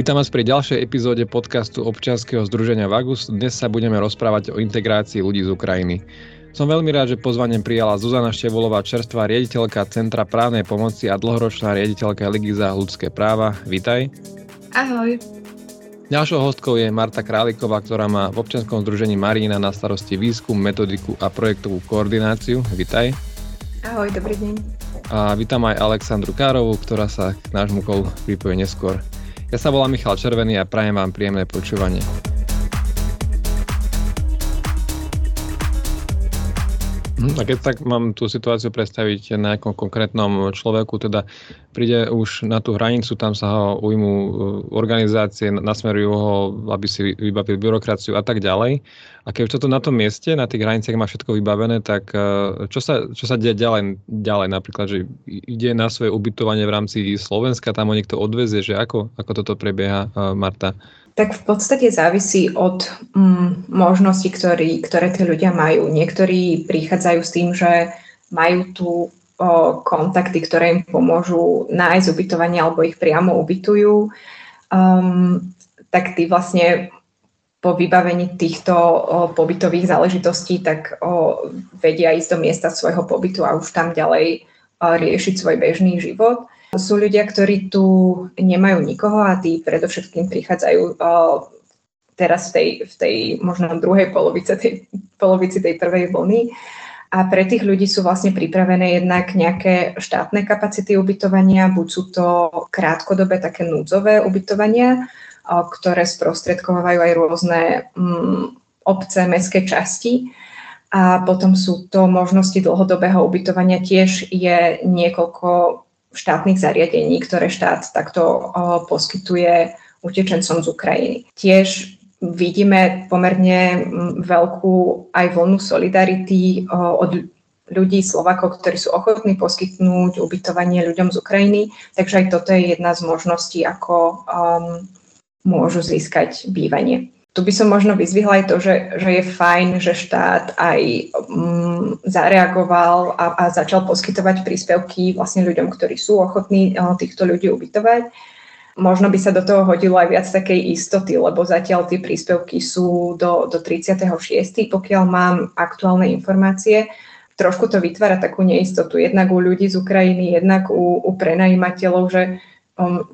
Vítam vás pri ďalšej epizóde podcastu občianskeho združenia Vagus. Dnes sa budeme rozprávať o integrácii ľudí z Ukrajiny. Som veľmi rád, že pozvanie prijala Zuzana Števolová, čerstvá riaditeľka Centra právnej pomoci a dlhoročná riaditeľka Ligy za ľudské práva. Vítaj. Ahoj. Ďalšou hostkou je Marta Králiková, ktorá má v občianskom združení Marína na starosti výskum, metodiku a projektovú koordináciu. Vítaj. Ahoj, dobrý deň. A vítam aj Alexandru Károvú, ktorá sa k nášmu kolu pripojí neskôr. Ja sa volám Michal Červený a prajem vám príjemné počúvanie. A keď tak mám tú situáciu predstaviť na nejakom konkrétnom človeku, teda príde už na tú hranicu, tam sa ho ujmú e, organizácie, nasmerujú ho, aby si vybavili byrokraciu a tak ďalej. A keď už toto na tom mieste, na tých hraniciach má všetko vybavené, tak e, čo sa, čo sa deje ďalej, ďalej? Napríklad, že ide na svoje ubytovanie v rámci Slovenska, tam ho niekto odvezie, že ako, ako toto prebieha, e, Marta? Tak v podstate závisí od mm, možností, ktorý, ktoré tí ľudia majú. Niektorí prichádzajú s tým, že majú tu o, kontakty, ktoré im pomôžu nájsť ubytovanie alebo ich priamo ubytujú. Um, tak tí vlastne po vybavení týchto o, pobytových záležitostí, tak o, vedia ísť do miesta svojho pobytu a už tam ďalej o, riešiť svoj bežný život. Sú ľudia, ktorí tu nemajú nikoho a tí predovšetkým prichádzajú teraz v tej, v tej možno druhej polovice tej, polovici tej prvej vlny. A pre tých ľudí sú vlastne pripravené jednak nejaké štátne kapacity ubytovania, buď sú to krátkodobé také núdzové ubytovania, ktoré sprostredkovajú aj rôzne mm, obce, mestské časti. A potom sú to možnosti dlhodobého ubytovania. Tiež je niekoľko štátnych zariadení, ktoré štát takto poskytuje utečencom z Ukrajiny. Tiež vidíme pomerne veľkú aj vlnu solidarity od ľudí Slovakov, ktorí sú ochotní poskytnúť ubytovanie ľuďom z Ukrajiny. Takže aj toto je jedna z možností, ako um, môžu získať bývanie. Tu by som možno vyzvihla aj to, že, že je fajn, že štát aj um, zareagoval a, a začal poskytovať príspevky vlastne ľuďom, ktorí sú ochotní uh, týchto ľudí ubytovať. Možno by sa do toho hodilo aj viac takej istoty, lebo zatiaľ tie príspevky sú do, do 36. Pokiaľ mám aktuálne informácie, trošku to vytvára takú neistotu jednak u ľudí z Ukrajiny, jednak u, u prenajímateľov, že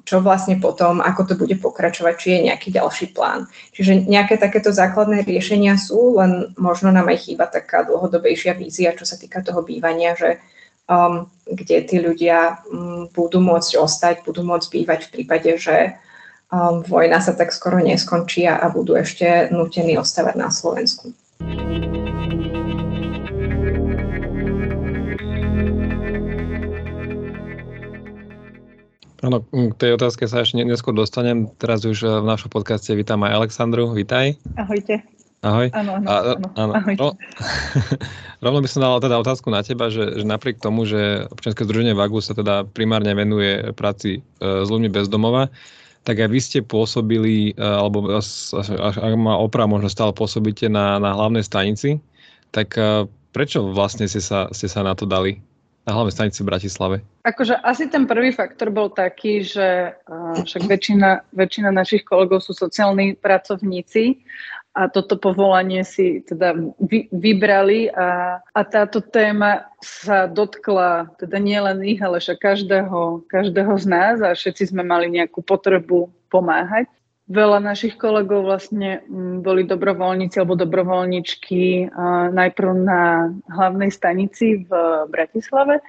čo vlastne potom, ako to bude pokračovať, či je nejaký ďalší plán. Čiže nejaké takéto základné riešenia sú, len možno nám aj chýba taká dlhodobejšia vízia, čo sa týka toho bývania, že um, kde tí ľudia um, budú môcť ostať, budú môcť bývať v prípade, že um, vojna sa tak skoro neskončí a budú ešte nutení ostávať na Slovensku. Áno, k tej otázke sa ešte neskôr dostanem. Teraz už eh, v našom podcaste vítam aj Alexandru. Vítaj. Ahojte. Ahoj. Áno, áno, áno. áno. Ahojte. Rovno by som dal teda otázku na teba, že, že napriek tomu, že občianske združenie VAGU sa teda primárne venuje práci e, s ľuďmi bez domova, tak aj vy ste pôsobili, e, alebo ak má oprav, možno stále pôsobíte na, na hlavnej stanici, tak prečo vlastne ste sa, ste sa na to dali? Na hlavnej stanici v Bratislave? Akože asi ten prvý faktor bol taký, že uh, však väčšina, väčšina našich kolegov sú sociálni pracovníci a toto povolanie si teda vy, vybrali a, a táto téma sa dotkla teda nielen ich, ale však každého, každého z nás a všetci sme mali nejakú potrebu pomáhať. Veľa našich kolegov vlastne mm, boli dobrovoľníci alebo dobrovoľničky najprv na hlavnej stanici v Bratislave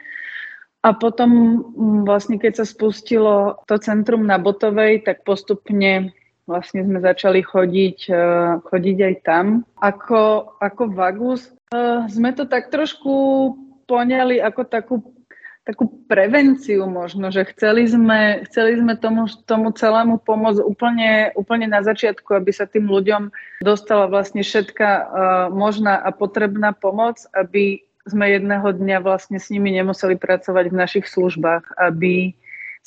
a potom mm, vlastne keď sa spustilo to centrum na Botovej, tak postupne vlastne sme začali chodiť, e, chodiť aj tam. Ako, ako Vagus e, sme to tak trošku poňali ako takú takú prevenciu možno, že chceli sme, chceli sme tomu, tomu celému pomôcť úplne, úplne na začiatku, aby sa tým ľuďom dostala vlastne všetká uh, možná a potrebná pomoc, aby sme jedného dňa vlastne s nimi nemuseli pracovať v našich službách, aby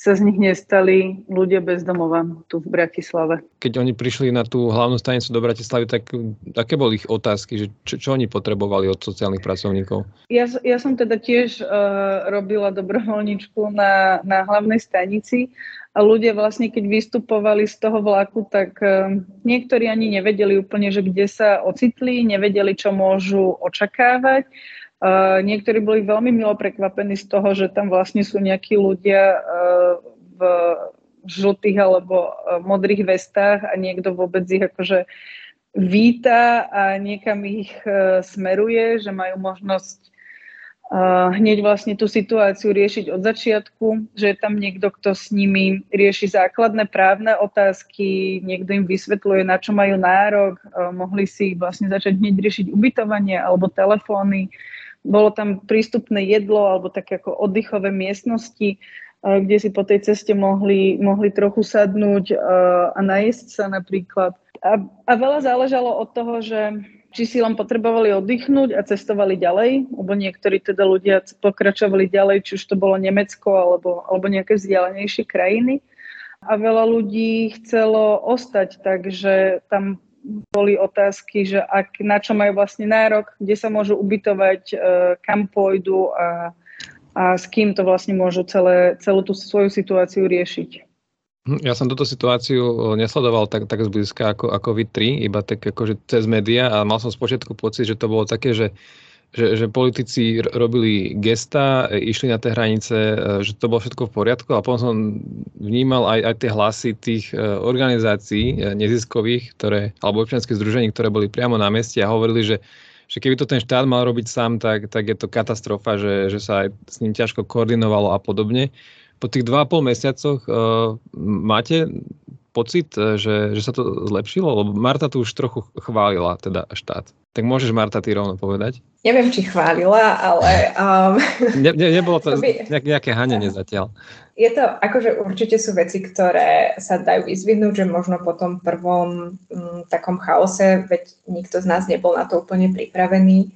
sa z nich nestali ľudia bez domova tu v Bratislave. Keď oni prišli na tú hlavnú stanicu do Bratislavy, tak aké boli ich otázky, že čo, čo oni potrebovali od sociálnych pracovníkov? Ja, ja som teda tiež uh, robila dobrovoľničku na, na hlavnej stanici a ľudia vlastne, keď vystupovali z toho vlaku, tak uh, niektorí ani nevedeli úplne, že kde sa ocitli, nevedeli, čo môžu očakávať Uh, niektorí boli veľmi milo prekvapení z toho, že tam vlastne sú nejakí ľudia uh, v žltých alebo uh, modrých vestách a niekto vôbec ich akože víta a niekam ich smeruje, že majú možnosť hneď vlastne tú situáciu riešiť od začiatku, že je tam niekto, kto s nimi rieši základné právne otázky, niekto im vysvetľuje, na čo majú nárok, mohli si vlastne začať hneď riešiť ubytovanie alebo telefóny, bolo tam prístupné jedlo alebo také ako oddychové miestnosti, eh, kde si po tej ceste mohli, mohli trochu sadnúť eh, a najesť sa napríklad. A, a veľa záležalo od toho, že či si len potrebovali oddychnúť a cestovali ďalej, lebo niektorí teda ľudia pokračovali ďalej, či už to bolo Nemecko alebo, alebo nejaké vzdialenejšie krajiny. A veľa ľudí chcelo ostať, takže tam boli otázky, že ak, na čo majú vlastne nárok, kde sa môžu ubytovať, e, kam pôjdu a, a s kým to vlastne môžu celé, celú tú svoju situáciu riešiť. Hm, ja som túto situáciu e, nesledoval tak, tak zblízka ako, ako vy tri, iba tak akože cez média a mal som spočiatku pocit, že to bolo také, že že, že politici robili gesta, e, išli na tie hranice, e, že to bolo všetko v poriadku a potom som vnímal aj, aj tie hlasy tých e, organizácií neziskových, ktoré, alebo občianských združení, ktoré boli priamo na mieste a hovorili, že, že keby to ten štát mal robiť sám, tak, tak je to katastrofa, že, že sa aj s ním ťažko koordinovalo a podobne. Po tých 2,5 mesiacoch uh, máte pocit, že, že sa to zlepšilo? Lebo Marta tu už trochu chválila, teda štát. Tak môžeš, Marta, ty rovno povedať? Neviem, či chválila, ale... Um, ne, ne, nebolo to by, nejaké hanenie zatiaľ. Je to, akože určite sú veci, ktoré sa dajú vyzvihnúť, že možno po tom prvom m, takom chaose, veď nikto z nás nebol na to úplne pripravený,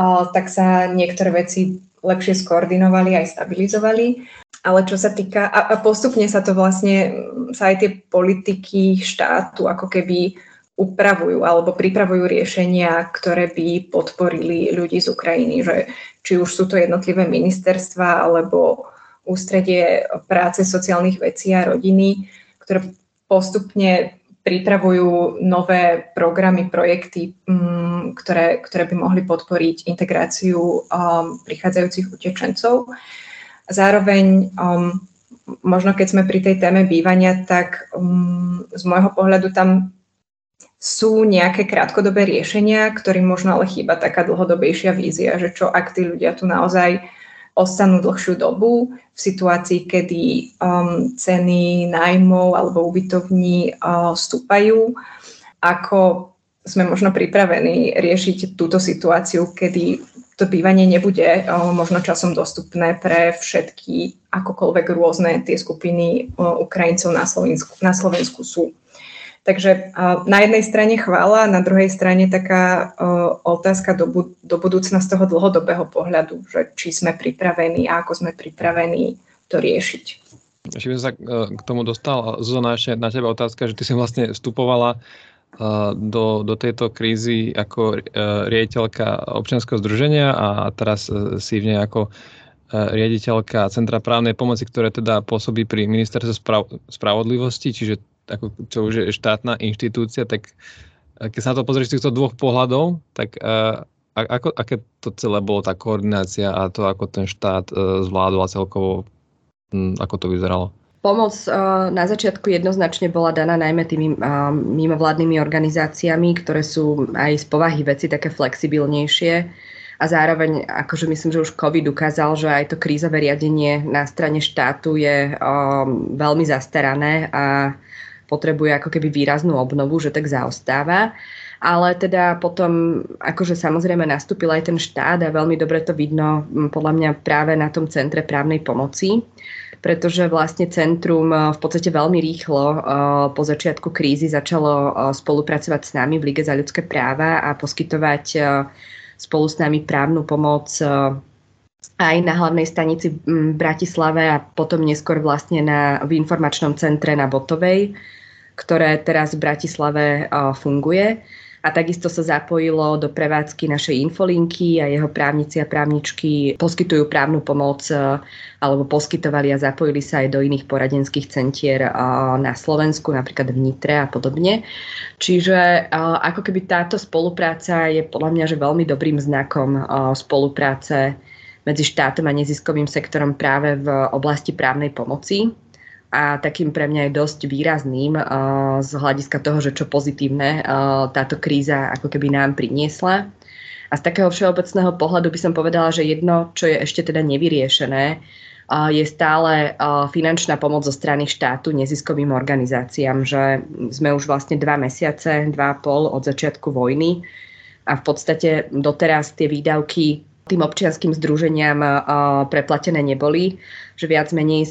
uh, tak sa niektoré veci lepšie skoordinovali aj stabilizovali. Ale čo sa týka, a, a postupne sa to vlastne, sa aj tie politiky štátu ako keby upravujú alebo pripravujú riešenia, ktoré by podporili ľudí z Ukrajiny, že či už sú to jednotlivé ministerstva alebo ústredie práce sociálnych vecí a rodiny, ktoré postupne pripravujú nové programy, projekty, um, ktoré, ktoré by mohli podporiť integráciu um, prichádzajúcich utečencov. Zároveň um, možno keď sme pri tej téme bývania, tak um, z môjho pohľadu tam sú nejaké krátkodobé riešenia, ktorým možno ale chýba taká dlhodobejšia vízia, že čo ak tí ľudia tu naozaj ostanú dlhšiu dobu v situácii, kedy um, ceny nájmov alebo ubytovní uh, stúpajú, ako sme možno pripravení riešiť túto situáciu, kedy to bývanie nebude uh, možno časom dostupné pre všetky akokoľvek rôzne tie skupiny uh, Ukrajincov na Slovensku, na Slovensku sú. Takže na jednej strane chvála, na druhej strane taká otázka do, do budúcna z toho dlhodobého pohľadu, že či sme pripravení a ako sme pripravení to riešiť. Ešte by som sa e, k tomu dostal. Zuzana, ešte na teba otázka, že ty si vlastne vstupovala e, do, do tejto krízy ako e, riaditeľka občianského združenia a teraz si v nej ako riaditeľka Centra právnej pomoci, ktoré teda pôsobí pri ministerstve spravodlivosti, čiže ako, čo už je štátna inštitúcia, tak eh, keď sa na to pozrieš z týchto dvoch pohľadov, tak uh, ako, aké to celé bolo, tá koordinácia a to, ako ten štát uh, zvládol a celkovo, um, ako to vyzeralo? Pomoc uh, na začiatku jednoznačne bola daná najmä tými uh, mimovládnymi organizáciami, ktoré sú aj z povahy veci také flexibilnejšie a zároveň akože myslím, že už COVID ukázal, že aj to krízové riadenie na strane štátu je um, veľmi zastarané a potrebuje ako keby výraznú obnovu, že tak zaostáva. Ale teda potom, akože samozrejme nastúpil aj ten štát a veľmi dobre to vidno podľa mňa práve na tom centre právnej pomoci, pretože vlastne centrum v podstate veľmi rýchlo po začiatku krízy začalo spolupracovať s nami v Lige za ľudské práva a poskytovať spolu s nami právnu pomoc aj na hlavnej stanici v Bratislave a potom neskôr vlastne na, v informačnom centre na Botovej, ktoré teraz v Bratislave funguje a takisto sa zapojilo do prevádzky našej infolinky a jeho právnici a právničky poskytujú právnu pomoc e, alebo poskytovali a zapojili sa aj do iných poradenských centier e, na Slovensku, napríklad v Nitre a podobne. Čiže e, ako keby táto spolupráca je podľa mňa že veľmi dobrým znakom spolupráce medzi štátom a neziskovým sektorom práve v oblasti právnej pomoci a takým pre mňa je dosť výrazným uh, z hľadiska toho, že čo pozitívne uh, táto kríza ako keby nám priniesla. A z takého všeobecného pohľadu by som povedala, že jedno, čo je ešte teda nevyriešené, uh, je stále finančná pomoc zo strany štátu neziskovým organizáciám, že sme už vlastne dva mesiace, dva a pol od začiatku vojny a v podstate doteraz tie výdavky tým občianským združeniam preplatené neboli, že viac menej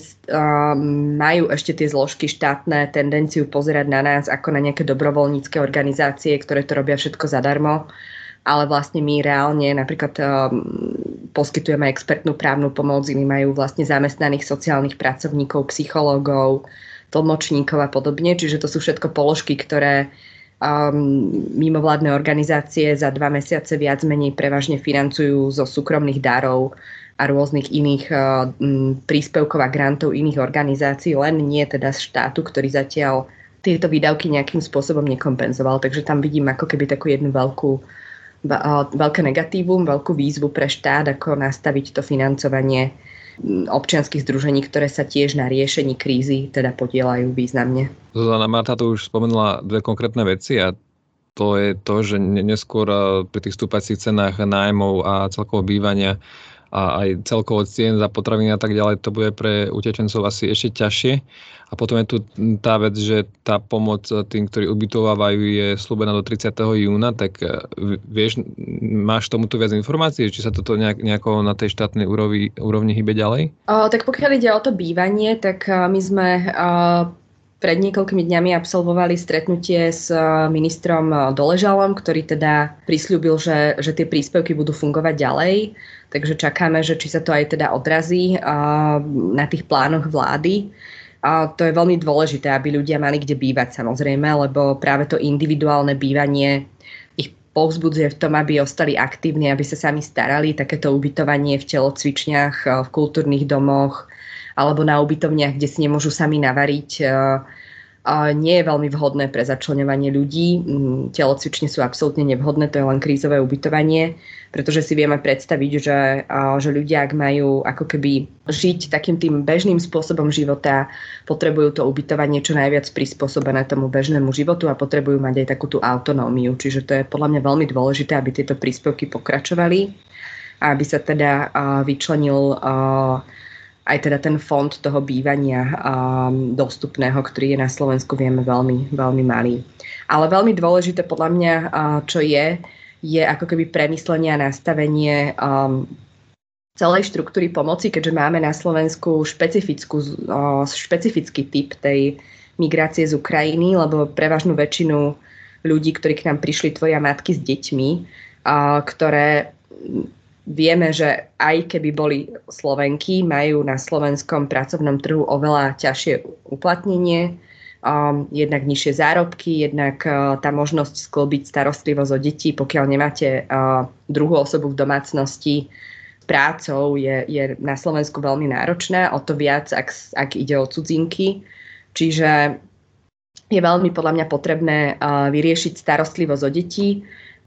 majú ešte tie zložky štátne tendenciu pozerať na nás ako na nejaké dobrovoľnícke organizácie, ktoré to robia všetko zadarmo, ale vlastne my reálne napríklad poskytujeme expertnú právnu pomoc, iní majú vlastne zamestnaných sociálnych pracovníkov, psychológov, tlmočníkov a podobne, čiže to sú všetko položky, ktoré um, mimovládne organizácie za dva mesiace viac menej prevažne financujú zo súkromných darov a rôznych iných uh, príspevkov a grantov iných organizácií, len nie teda z štátu, ktorý zatiaľ tieto výdavky nejakým spôsobom nekompenzoval. Takže tam vidím ako keby takú jednu veľkú, veľké negatívum, veľkú výzvu pre štát, ako nastaviť to financovanie občianských združení, ktoré sa tiež na riešení krízy teda podielajú významne. Zuzana Marta tu už spomenula dve konkrétne veci a to je to, že neskôr pri tých stúpacích cenách nájmov a celkovo bývania a aj celkovo cien za potraviny a tak ďalej, to bude pre utečencov asi ešte ťažšie. A potom je tu tá vec, že tá pomoc tým, ktorí ubytovávajú, je slúbená do 30. júna, tak e, vieš, máš tomuto viac informácií, či sa toto nejak, nejako na tej štátnej úrovni, úrovni hybe ďalej? O, tak pokiaľ ide o to bývanie, tak my sme o, pred niekoľkými dňami absolvovali stretnutie s ministrom Doležalom, ktorý teda prislúbil, že, že tie príspevky budú fungovať ďalej. Takže čakáme, že či sa to aj teda odrazí na tých plánoch vlády. A to je veľmi dôležité, aby ľudia mali kde bývať samozrejme, lebo práve to individuálne bývanie ich povzbudzuje v tom, aby ostali aktívni, aby sa sami starali. Takéto ubytovanie v telocvičniach, v kultúrnych domoch alebo na ubytovniach, kde si nemôžu sami navariť nie je veľmi vhodné pre začlenovanie ľudí. Mm, telocvične sú absolútne nevhodné, to je len krízové ubytovanie, pretože si vieme predstaviť, že, že ľudia, ak majú ako keby žiť takým tým bežným spôsobom života, potrebujú to ubytovanie čo najviac prispôsobené tomu bežnému životu a potrebujú mať aj takú tú autonómiu. Čiže to je podľa mňa veľmi dôležité, aby tieto príspevky pokračovali a aby sa teda vyčlenil aj teda ten fond toho bývania um, dostupného, ktorý je na Slovensku, vieme veľmi, veľmi malý. Ale veľmi dôležité podľa mňa, uh, čo je, je ako keby premyslenie a nastavenie um, celej štruktúry pomoci, keďže máme na Slovensku špecifickú, uh, špecifický typ tej migrácie z Ukrajiny, lebo prevažnú väčšinu ľudí, ktorí k nám prišli, tvoja matky s deťmi, uh, ktoré Vieme, že aj keby boli Slovenky, majú na slovenskom pracovnom trhu oveľa ťažšie uplatnenie, um, jednak nižšie zárobky, jednak uh, tá možnosť sklbiť starostlivosť o deti, pokiaľ nemáte uh, druhú osobu v domácnosti, prácou je, je na Slovensku veľmi náročná, o to viac, ak, ak ide o cudzinky. Čiže je veľmi podľa mňa potrebné uh, vyriešiť starostlivosť o deti,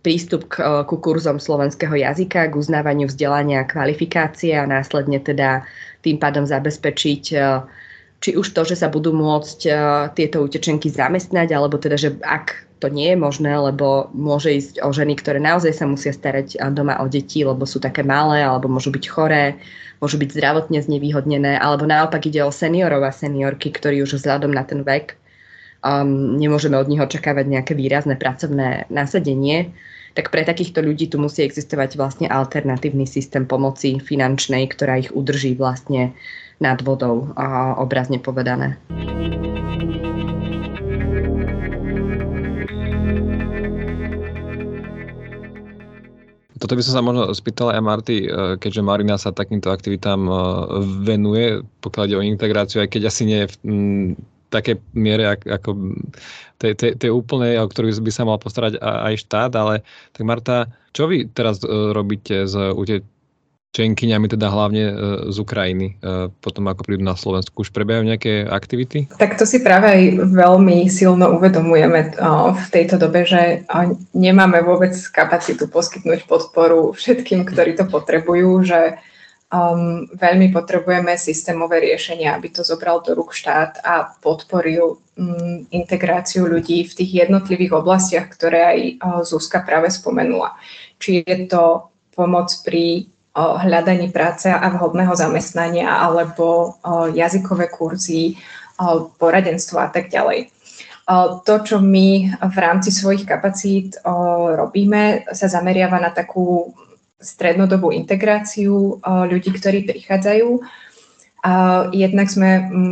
prístup k, eh, ku kurzom slovenského jazyka, k uznávaniu vzdelania a kvalifikácie a následne teda tým pádom zabezpečiť eh, či už to, že sa budú môcť eh, tieto utečenky zamestnať, alebo teda, že ak to nie je možné, lebo môže ísť o ženy, ktoré naozaj sa musia starať doma o deti, lebo sú také malé, alebo môžu byť choré, môžu byť zdravotne znevýhodnené, alebo naopak ide o seniorov a seniorky, ktorí už vzhľadom na ten vek um, nemôžeme od nich očakávať nejaké výrazné pracovné nasadenie tak pre takýchto ľudí tu musí existovať vlastne alternatívny systém pomoci finančnej, ktorá ich udrží vlastne nad vodou, obrazne povedané. Toto by som sa možno spýtal aj Marty, e, keďže Marina sa takýmto aktivitám e, venuje, pokiaľ ide o integráciu, aj keď asi nie v také miere ako tej, tej, tej úplnej, o ktorú by sa mal postarať aj štát, ale tak Marta, čo vy teraz robíte s čenkyňami, teda hlavne e, z Ukrajiny, e, potom ako prídu na Slovensku. Už prebiehajú nejaké aktivity? Tak to si práve aj veľmi silno uvedomujeme e, v tejto dobe, že nemáme vôbec kapacitu poskytnúť podporu všetkým, ktorí to potrebujú, že um, veľmi potrebujeme systémové riešenia, aby to zobral do rúk štát a podporil um, integráciu ľudí v tých jednotlivých oblastiach, ktoré aj uh, Zuzka práve spomenula. Či je to pomoc pri hľadaní práce a vhodného zamestnania alebo jazykové kurzy, poradenstvo a tak ďalej. To, čo my v rámci svojich kapacít robíme, sa zameriava na takú strednodobú integráciu ľudí, ktorí prichádzajú. Jednak sme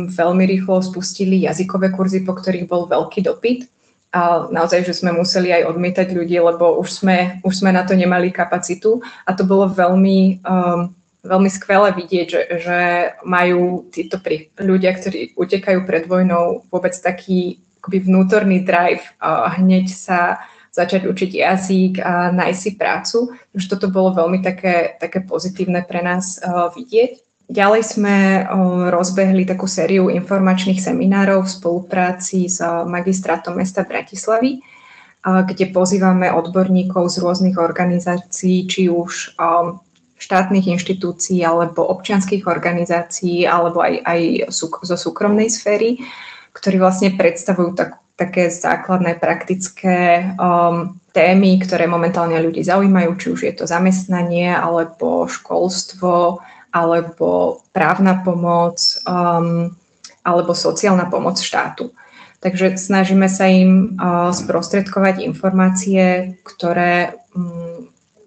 veľmi rýchlo spustili jazykové kurzy, po ktorých bol veľký dopyt a naozaj, že sme museli aj odmietať ľudí, lebo už sme, už sme na to nemali kapacitu a to bolo veľmi, um, veľmi skvelé vidieť, že, že majú títo pri, ľudia, ktorí utekajú pred vojnou, vôbec taký akoby vnútorný drive a hneď sa začať učiť jazyk a nájsť si prácu. Takže toto bolo veľmi také, také pozitívne pre nás uh, vidieť. Ďalej sme rozbehli takú sériu informačných seminárov v spolupráci s magistrátom mesta Bratislavy, kde pozývame odborníkov z rôznych organizácií, či už štátnych inštitúcií alebo občianských organizácií alebo aj, aj zo súkromnej sféry, ktorí vlastne predstavujú tak, také základné praktické um, témy, ktoré momentálne ľudí zaujímajú, či už je to zamestnanie alebo školstvo, alebo právna pomoc, um, alebo sociálna pomoc štátu. Takže snažíme sa im uh, sprostredkovať informácie, ktoré, um,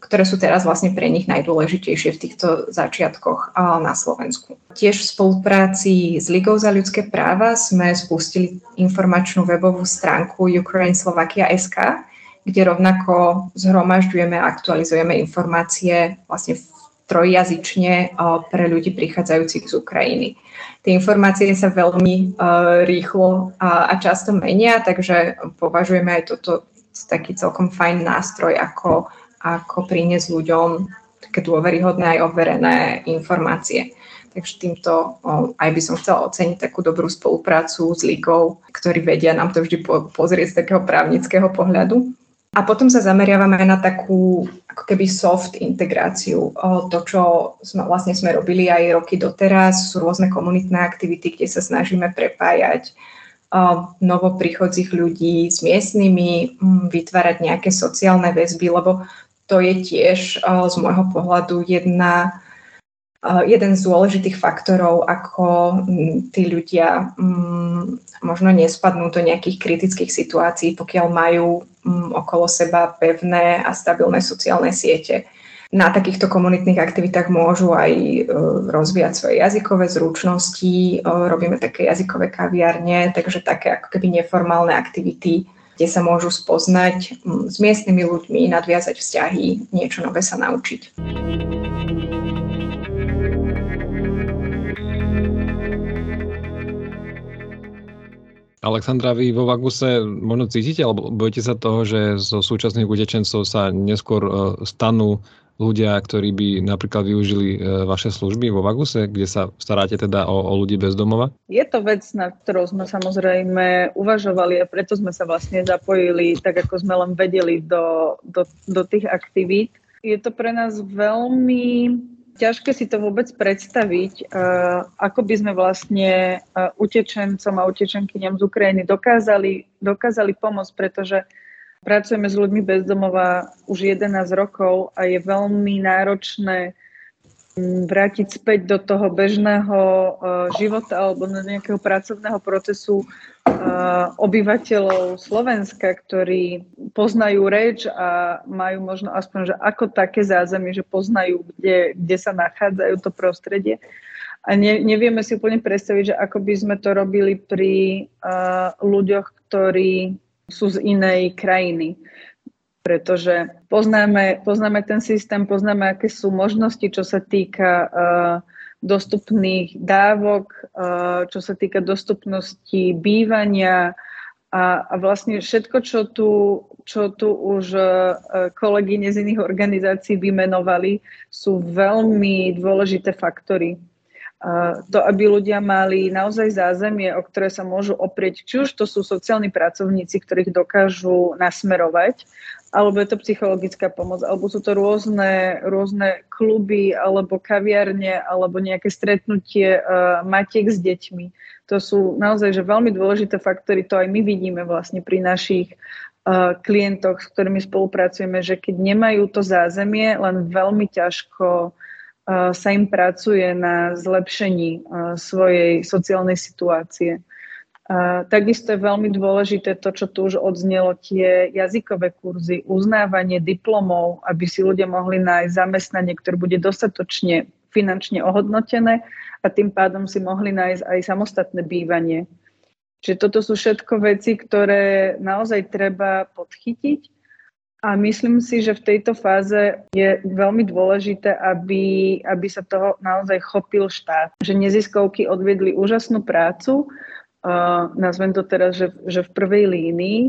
ktoré sú teraz vlastne pre nich najdôležitejšie v týchto začiatkoch na Slovensku. Tiež v spolupráci s Ligou za ľudské práva sme spustili informačnú webovú stránku Ukraine Slovakia SK, kde rovnako zhromažďujeme a aktualizujeme informácie vlastne trojjazyčne pre ľudí prichádzajúcich z Ukrajiny. Tie informácie sa veľmi rýchlo a často menia, takže považujeme aj toto taký celkom fajn nástroj, ako, ako priniesť ľuďom také dôveryhodné aj overené informácie. Takže týmto aj by som chcela oceniť takú dobrú spoluprácu s Ligou, ktorí vedia nám to vždy pozrieť z takého právnického pohľadu. A potom sa zameriavame na takú ako keby soft integráciu. To, čo sme, vlastne sme robili aj roky doteraz, sú rôzne komunitné aktivity, kde sa snažíme prepájať novoprichodzích ľudí s miestnymi, vytvárať nejaké sociálne väzby, lebo to je tiež z môjho pohľadu jedna jeden z dôležitých faktorov, ako tí ľudia možno nespadnú do nejakých kritických situácií, pokiaľ majú okolo seba pevné a stabilné sociálne siete. Na takýchto komunitných aktivitách môžu aj e, rozvíjať svoje jazykové zručnosti, robíme také jazykové kaviarne, takže také ako keby neformálne aktivity, kde sa môžu spoznať s miestnymi ľuďmi, nadviazať vzťahy, niečo nové sa naučiť. Alexandra, vy vo Vaguse možno cítite, alebo bojete sa toho, že zo súčasných utečencov sa neskôr e, stanú ľudia, ktorí by napríklad využili e, vaše služby vo Vaguse, kde sa staráte teda o, o ľudí bez domova? Je to vec, na ktorou sme samozrejme uvažovali a preto sme sa vlastne zapojili, tak ako sme len vedeli, do, do, do tých aktivít. Je to pre nás veľmi ťažké si to vôbec predstaviť, uh, ako by sme vlastne uh, utečencom a utečenkyňam z Ukrajiny dokázali, dokázali pomôcť, pretože pracujeme s ľuďmi bezdomova už 11 rokov a je veľmi náročné vrátiť späť do toho bežného uh, života alebo do nejakého pracovného procesu uh, obyvateľov Slovenska, ktorí poznajú reč a majú možno aspoň, že ako také zázemie, že poznajú, kde, kde sa nachádzajú to prostredie. A ne, nevieme si úplne predstaviť, že ako by sme to robili pri uh, ľuďoch, ktorí sú z inej krajiny. Pretože poznáme, poznáme ten systém, poznáme, aké sú možnosti, čo sa týka uh, dostupných dávok, uh, čo sa týka dostupnosti bývania. A, a vlastne všetko, čo tu, čo tu už uh, kolegyne z iných organizácií vymenovali, sú veľmi dôležité faktory to, aby ľudia mali naozaj zázemie, o ktoré sa môžu oprieť, či už to sú sociálni pracovníci, ktorých dokážu nasmerovať, alebo je to psychologická pomoc, alebo sú to rôzne, rôzne kluby, alebo kaviarne, alebo nejaké stretnutie uh, matiek s deťmi. To sú naozaj že veľmi dôležité faktory, to aj my vidíme vlastne pri našich uh, klientoch, s ktorými spolupracujeme, že keď nemajú to zázemie, len veľmi ťažko sa im pracuje na zlepšení svojej sociálnej situácie. Takisto je veľmi dôležité to, čo tu už odznelo, tie jazykové kurzy, uznávanie diplomov, aby si ľudia mohli nájsť zamestnanie, ktoré bude dostatočne finančne ohodnotené a tým pádom si mohli nájsť aj samostatné bývanie. Čiže toto sú všetko veci, ktoré naozaj treba podchytiť a myslím si, že v tejto fáze je veľmi dôležité, aby, aby sa toho naozaj chopil štát. Že neziskovky odvedli úžasnú prácu, uh, nazvem to teraz, že, že v prvej línii,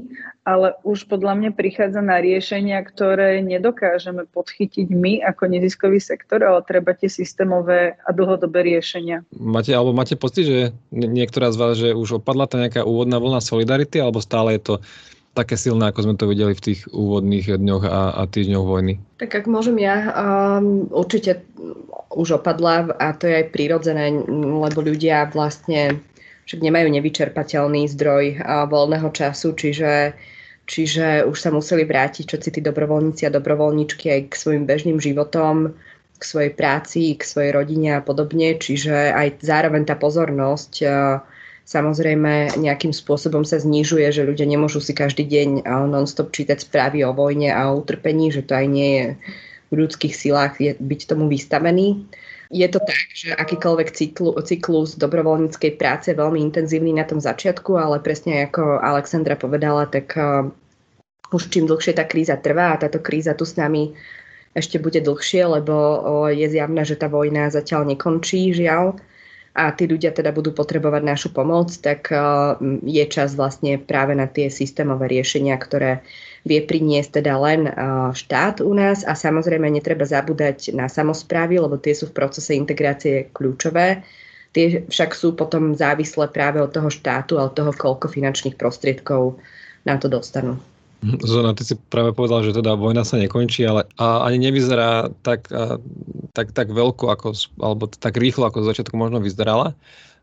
ale už podľa mňa prichádza na riešenia, ktoré nedokážeme podchytiť my ako neziskový sektor, ale treba tie systémové a dlhodobé riešenia. Máte, alebo máte pocit, že niektorá z vás, že už opadla tá nejaká úvodná vlna solidarity, alebo stále je to také silné, ako sme to videli v tých úvodných dňoch a, a týždňoch vojny? Tak ak môžem ja, um, určite už opadla a to je aj prirodzené, lebo ľudia vlastne však nemajú nevyčerpateľný zdroj uh, voľného času, čiže, čiže už sa museli vrátiť všetci tí dobrovoľníci a dobrovoľníčky aj k svojim bežným životom, k svojej práci, k svojej rodine a podobne, čiže aj zároveň tá pozornosť uh, samozrejme nejakým spôsobom sa znižuje, že ľudia nemôžu si každý deň non-stop čítať správy o vojne a o utrpení, že to aj nie je v ľudských silách je byť tomu vystavený. Je to tak, že akýkoľvek cyklu, cyklus dobrovoľníckej práce je veľmi intenzívny na tom začiatku, ale presne ako Alexandra povedala, tak uh, už čím dlhšie tá kríza trvá a táto kríza tu s nami ešte bude dlhšie, lebo uh, je zjavné, že tá vojna zatiaľ nekončí, žiaľ a tí ľudia teda budú potrebovať našu pomoc, tak eh, je čas vlastne práve na tie systémové riešenia, ktoré vie priniesť teda len eh, štát u nás a samozrejme netreba zabúdať na samozprávy, lebo tie sú v procese integrácie kľúčové. Tie však sú potom závislé práve od toho štátu a od toho, koľko finančných prostriedkov na to dostanú. Zona, ty si práve povedal, že teda vojna sa nekončí, ale a ani nevyzerá tak, a, tak, tak veľko, ako, alebo tak rýchlo, ako z začiatku možno vyzerala.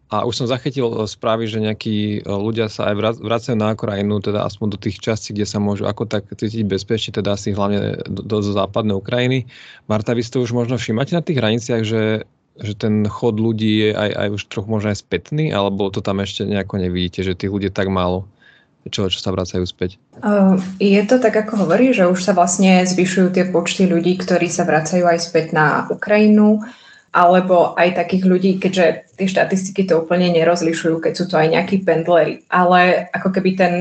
A už som zachytil e, správy, že nejakí e, ľudia sa aj vracajú na Ukrajinu, teda aspoň do tých častí, kde sa môžu ako tak cítiť bezpečne, teda asi hlavne do, do západnej Ukrajiny. Marta, vy ste už možno všímate na tých hraniciach, že, že ten chod ľudí je aj, aj už trochu možno aj spätný, alebo to tam ešte nejako nevidíte, že tých ľudí je tak málo? Čo, čo sa vracajú späť? Je to tak, ako hovorí, že už sa vlastne zvyšujú tie počty ľudí, ktorí sa vracajú aj späť na Ukrajinu, alebo aj takých ľudí, keďže tie štatistiky to úplne nerozlišujú, keď sú to aj nejakí pendleri. Ale ako keby ten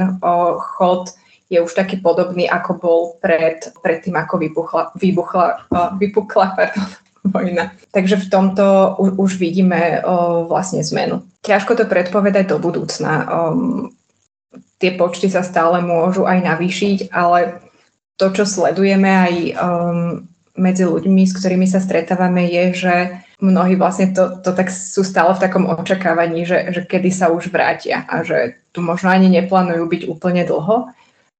chod je už taký podobný, ako bol pred, pred tým, ako vybuchla, vybuchla, vypukla pardon, vojna. Takže v tomto už, vidíme vlastne zmenu. Ťažko to predpovedať do budúcna. O, tie počty sa stále môžu aj navýšiť, ale to, čo sledujeme aj um, medzi ľuďmi, s ktorými sa stretávame, je, že mnohí vlastne to, to tak sú stále v takom očakávaní, že, že kedy sa už vrátia a že tu možno ani neplánujú byť úplne dlho,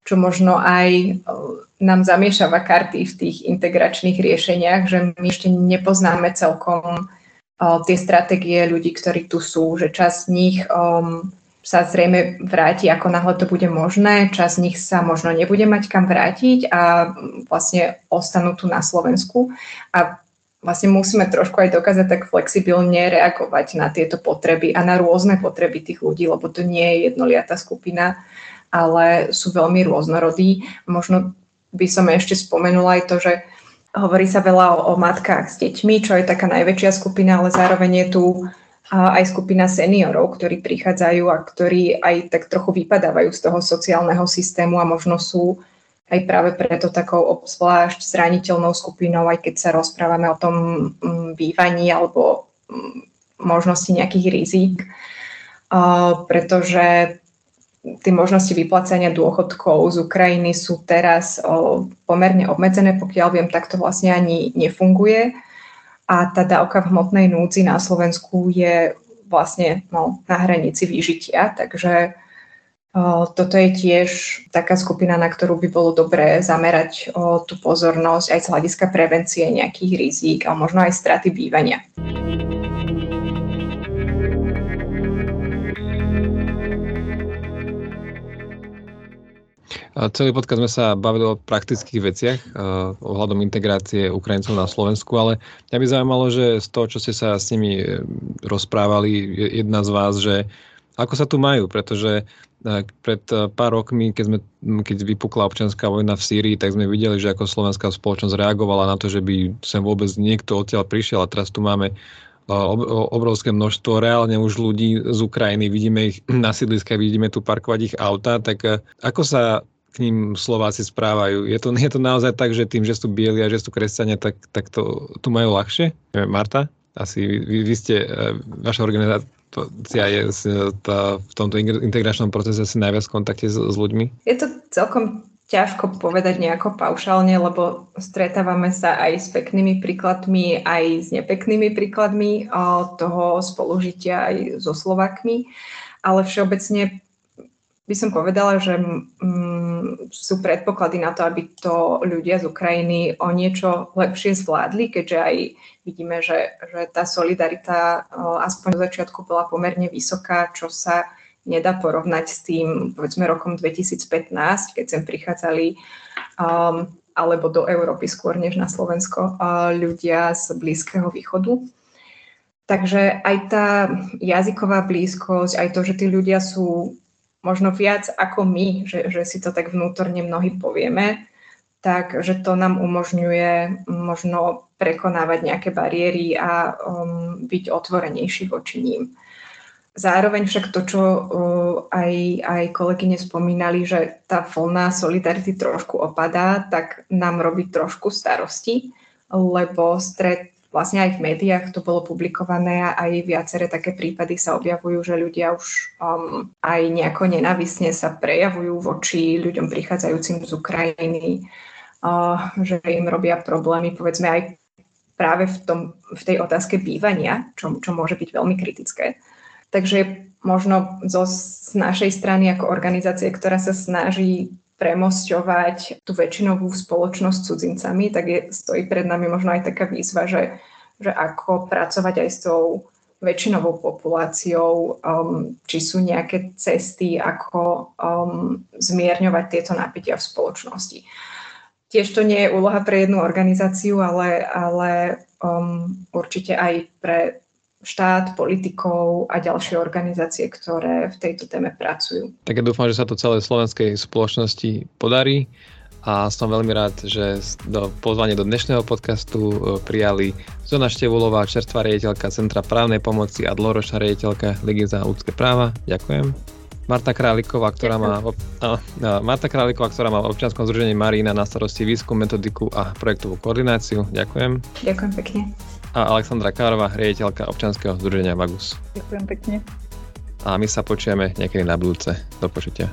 čo možno aj uh, nám zamiešava karty v tých integračných riešeniach, že my ešte nepoznáme celkom uh, tie stratégie ľudí, ktorí tu sú, že časť z nich um, sa zrejme vráti, ako náhle to bude možné. Čas z nich sa možno nebude mať kam vrátiť a vlastne ostanú tu na Slovensku. A vlastne musíme trošku aj dokázať tak flexibilne reagovať na tieto potreby a na rôzne potreby tých ľudí, lebo to nie je jednoliatá skupina, ale sú veľmi rôznorodí. Možno by som ešte spomenula aj to, že hovorí sa veľa o, o matkách s deťmi, čo je taká najväčšia skupina, ale zároveň je tu aj skupina seniorov, ktorí prichádzajú a ktorí aj tak trochu vypadávajú z toho sociálneho systému a možno sú aj práve preto takou obzvlášť zraniteľnou skupinou, aj keď sa rozprávame o tom mm, bývaní alebo mm, možnosti nejakých rizík, pretože tie možnosti vyplácania dôchodkov z Ukrajiny sú teraz pomerne obmedzené, pokiaľ viem, tak to vlastne ani nefunguje. A tá dávka v hmotnej núdzi na Slovensku je vlastne no, na hranici vyžitia, takže toto je tiež taká skupina, na ktorú by bolo dobré zamerať tú pozornosť aj z hľadiska prevencie nejakých rizík a možno aj straty bývania. Celý podcast sme sa bavili o praktických veciach ohľadom integrácie Ukrajincov na Slovensku, ale mňa by zaujímalo, že z toho, čo ste sa s nimi e, rozprávali, jedna z vás, že ako sa tu majú, pretože e, pred e, pár rokmi, keď, sme, keď vypukla občianská vojna v Sýrii, tak sme videli, že ako slovenská spoločnosť reagovala na to, že by sem vôbec niekto odtiaľ prišiel. A teraz tu máme obrovské množstvo reálne už ľudí z Ukrajiny, vidíme ich na sídliskách, vidíme tu parkovať ich auta, tak ako sa k ním Slováci správajú. Je to, je to naozaj tak, že tým, že sú bieli a že sú kresťania, tak, tak to tu majú ľahšie? Marta? Asi vy, vy ste, e, vaša organizácia je tá, v tomto integračnom procese asi najviac v kontakte s, s ľuďmi? Je to celkom ťažko povedať nejako paušálne, lebo stretávame sa aj s peknými príkladmi, aj s nepeknými príkladmi toho spolužitia aj so Slovakmi, ale všeobecne by som povedala, že mm, sú predpoklady na to, aby to ľudia z Ukrajiny o niečo lepšie zvládli, keďže aj vidíme, že, že tá solidarita aspoň do začiatku bola pomerne vysoká, čo sa nedá porovnať s tým, povedzme, rokom 2015, keď sem prichádzali um, alebo do Európy skôr než na Slovensko uh, ľudia z Blízkeho východu. Takže aj tá jazyková blízkosť, aj to, že tí ľudia sú možno viac ako my, že, že si to tak vnútorne mnohí povieme, tak že to nám umožňuje možno prekonávať nejaké bariéry a um, byť otvorenejší voči ním. Zároveň však to, čo uh, aj, aj kolegyne spomínali, že tá vlna solidarity trošku opadá, tak nám robí trošku starosti, lebo stred vlastne aj v médiách to bolo publikované a aj viaceré také prípady sa objavujú, že ľudia už um, aj nejako nenávisne sa prejavujú voči ľuďom prichádzajúcim z Ukrajiny, uh, že im robia problémy, povedzme aj práve v, tom, v tej otázke bývania, čo, čo môže byť veľmi kritické. Takže možno zo, z našej strany ako organizácie, ktorá sa snaží premosťovať tú väčšinovú spoločnosť cudzincami, tak je, stojí pred nami možno aj taká výzva, že, že ako pracovať aj s tou väčšinovou populáciou, um, či sú nejaké cesty, ako um, zmierňovať tieto napätia v spoločnosti. Tiež to nie je úloha pre jednu organizáciu, ale, ale um, určite aj pre štát, politikov a ďalšie organizácie, ktoré v tejto téme pracujú. Tak ja dúfam, že sa to celej slovenskej spoločnosti podarí a som veľmi rád, že do pozvanie do dnešného podcastu e, prijali Zona Števulová, čerstvá riaditeľka Centra právnej pomoci a dlhoročná riaditeľka Ligy za ľudské práva. Ďakujem. Marta Králiková, ktorá má, Marta Králiková, ktorá má v občianskom združení Marína na starosti výskum, metodiku a projektovú koordináciu. Ďakujem. Ďakujem pekne a Alexandra Kárová, riaditeľka občanského združenia Vagus. Ďakujem pekne. A my sa počujeme niekedy na budúce. Do počutia.